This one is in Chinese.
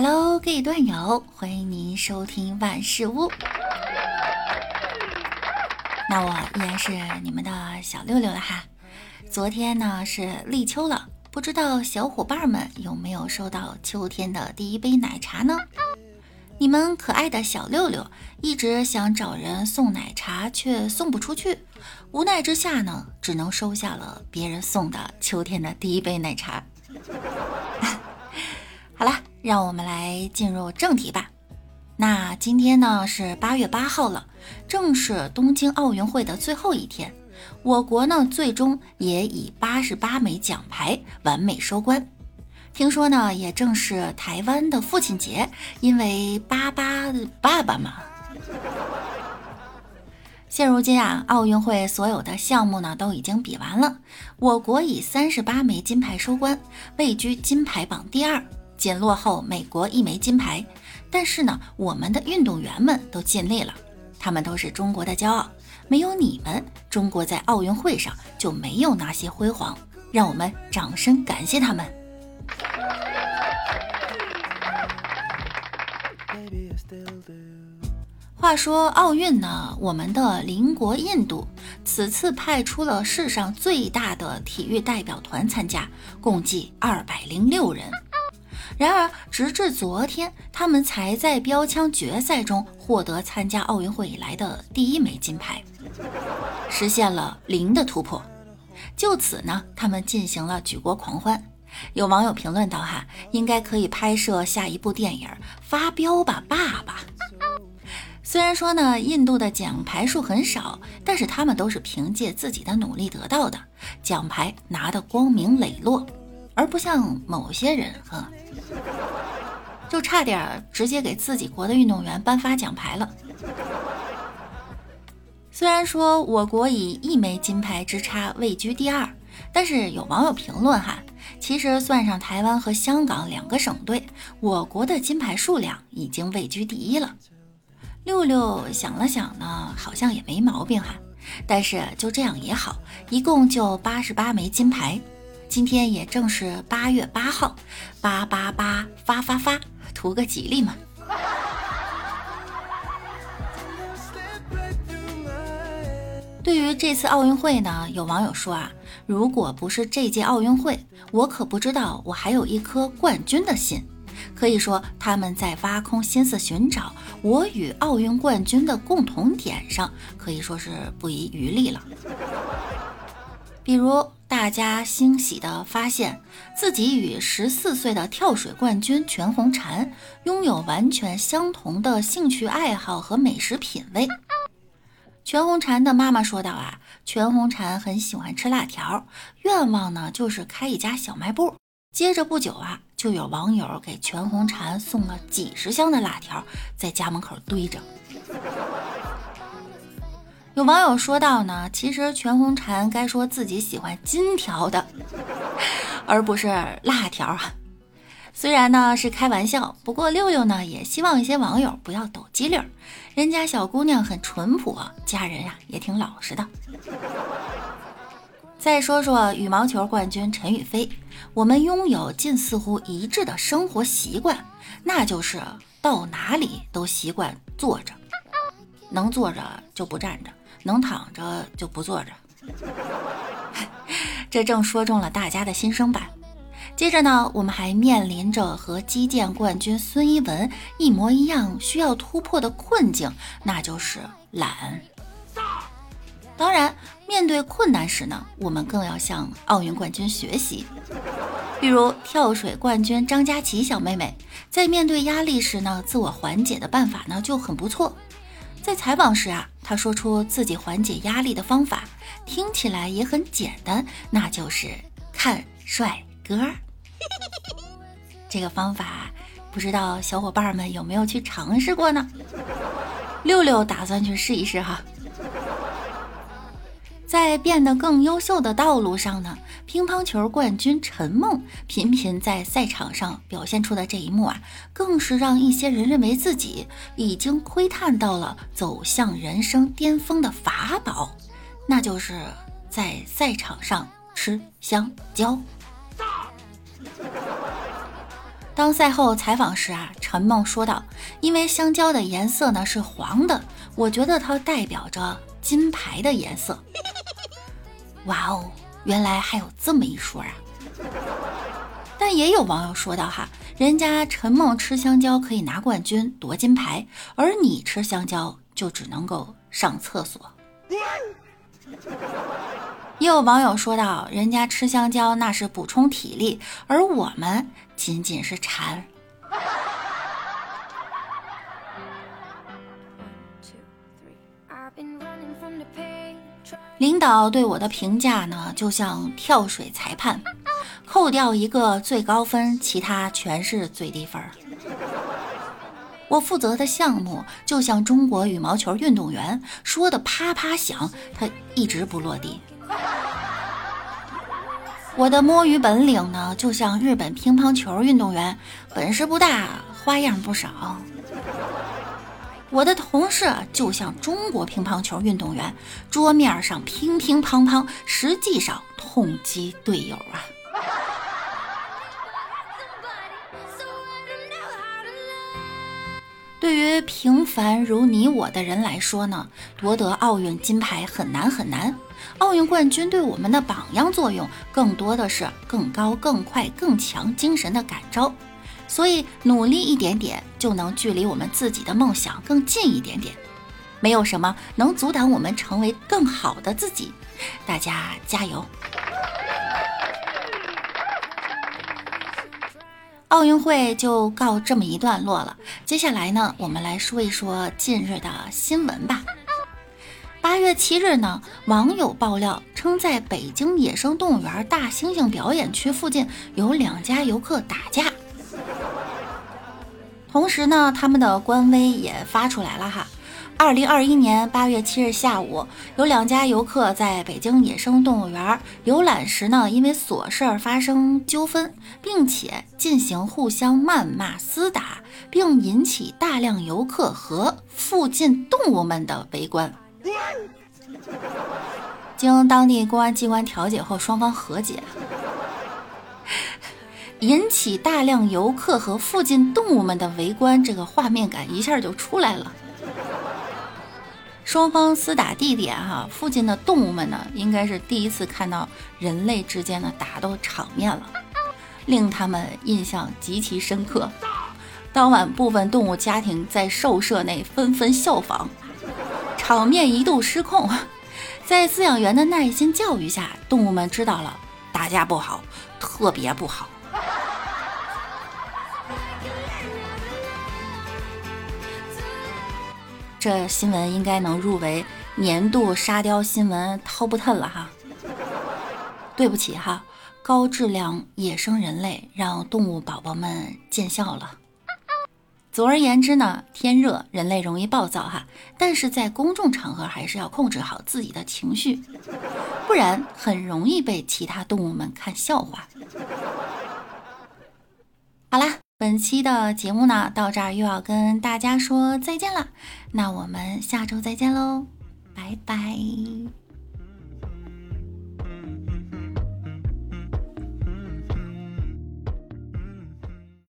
Hello，各位段友，欢迎您收听万事屋。那我依然是你们的小六六了哈。昨天呢是立秋了，不知道小伙伴们有没有收到秋天的第一杯奶茶呢？你们可爱的小六六一直想找人送奶茶，却送不出去，无奈之下呢，只能收下了别人送的秋天的第一杯奶茶。好了，让我们来进入正题吧。那今天呢是八月八号了，正是东京奥运会的最后一天。我国呢最终也以八十八枚奖牌完美收官。听说呢也正是台湾的父亲节，因为八八爸爸嘛。现如今啊，奥运会所有的项目呢都已经比完了，我国以三十八枚金牌收官，位居金牌榜第二，仅落后美国一枚金牌。但是呢，我们的运动员们都尽力了，他们都是中国的骄傲。没有你们，中国在奥运会上就没有那些辉煌。让我们掌声感谢他们。话说奥运呢，我们的邻国印度此次派出了世上最大的体育代表团参加，共计二百零六人。然而，直至昨天，他们才在标枪决赛中获得参加奥运会以来的第一枚金牌，实现了零的突破。就此呢，他们进行了举国狂欢。有网友评论道：“哈，应该可以拍摄下一部电影《发飙吧，爸爸》。”虽然说呢，印度的奖牌数很少，但是他们都是凭借自己的努力得到的，奖牌拿得光明磊落，而不像某些人哈。就差点直接给自己国的运动员颁发奖牌了。虽然说我国以一枚金牌之差位居第二，但是有网友评论哈，其实算上台湾和香港两个省队，我国的金牌数量已经位居第一了。六六想了想呢，好像也没毛病哈。但是就这样也好，一共就八十八枚金牌。今天也正是八月八号，八八八发发发，图个吉利嘛。对于这次奥运会呢，有网友说啊，如果不是这届奥运会，我可不知道我还有一颗冠军的心。可以说他们在挖空心思寻找我与奥运冠军的共同点上，可以说是不遗余力了。比如。大家欣喜地发现自己与十四岁的跳水冠军全红婵拥有完全相同的兴趣爱好和美食品味。全红婵的妈妈说道：“啊，全红婵很喜欢吃辣条，愿望呢就是开一家小卖部。”接着不久啊，就有网友给全红婵送了几十箱的辣条，在家门口堆着。有网友说到呢，其实全红婵该说自己喜欢金条的，而不是辣条啊。虽然呢是开玩笑，不过六六呢也希望一些网友不要抖机灵，人家小姑娘很淳朴，家人呀也挺老实的。再说说羽毛球冠军陈雨菲，我们拥有近似乎一致的生活习惯，那就是到哪里都习惯坐着，能坐着就不站着。能躺着就不坐着，这正说中了大家的心声吧。接着呢，我们还面临着和击剑冠军孙一文一模一样需要突破的困境，那就是懒。当然，面对困难时呢，我们更要向奥运冠军学习。比如跳水冠军张佳琪小妹妹，在面对压力时呢，自我缓解的办法呢就很不错。在采访时啊，他说出自己缓解压力的方法，听起来也很简单，那就是看帅哥。这个方法不知道小伙伴们有没有去尝试过呢？六六打算去试一试哈。在变得更优秀的道路上呢，乒乓球冠军陈梦频频在赛场上表现出的这一幕啊，更是让一些人认为自己已经窥探到了走向人生巅峰的法宝，那就是在赛场上吃香蕉。当赛后采访时啊，陈梦说道：“因为香蕉的颜色呢是黄的，我觉得它代表着金牌的颜色。”哇哦，原来还有这么一说啊！但也有网友说道：“哈，人家陈梦吃香蕉可以拿冠军夺金牌，而你吃香蕉就只能够上厕所。”也有网友说道：“人家吃香蕉那是补充体力，而我们仅仅是馋。”领导对我的评价呢，就像跳水裁判，扣掉一个最高分，其他全是最低分。我负责的项目就像中国羽毛球运动员，说的啪啪响，他一直不落地。我的摸鱼本领呢，就像日本乒乓球运动员，本事不大，花样不少。我的同事就像中国乒乓球运动员，桌面上乒乒乓乓，实际上痛击队友啊。对于平凡如你我的人来说呢，夺得奥运金牌很难很难。奥运冠军对我们的榜样作用，更多的是更高、更快、更强精神的感召。所以努力一点点，就能距离我们自己的梦想更近一点点。没有什么能阻挡我们成为更好的自己。大家加油！奥运会就告这么一段落了。接下来呢，我们来说一说近日的新闻吧。八月七日呢，网友爆料称，在北京野生动物园大猩猩表演区附近有两家游客打架。同时呢，他们的官微也发出来了哈。二零二一年八月七日下午，有两家游客在北京野生动物园游览时呢，因为琐事儿发生纠纷，并且进行互相谩骂、厮打，并引起大量游客和附近动物们的围观。经当地公安机关调解后，双方和解，引起大量游客和附近动物们的围观，这个画面感一下就出来了。双方厮打地点哈，附近的动物们呢，应该是第一次看到人类之间的打斗场面了，令他们印象极其深刻。当晚，部分动物家庭在兽舍内纷纷效仿，场面一度失控。在饲养员的耐心教育下，动物们知道了打架不好，特别不好。这新闻应该能入围年度沙雕新闻 top ten 了哈。对不起哈，高质量野生人类让动物宝宝们见笑了。总而言之呢，天热人类容易暴躁哈，但是在公众场合还是要控制好自己的情绪，不然很容易被其他动物们看笑话。本期的节目呢，到这儿又要跟大家说再见了。那我们下周再见喽，拜拜。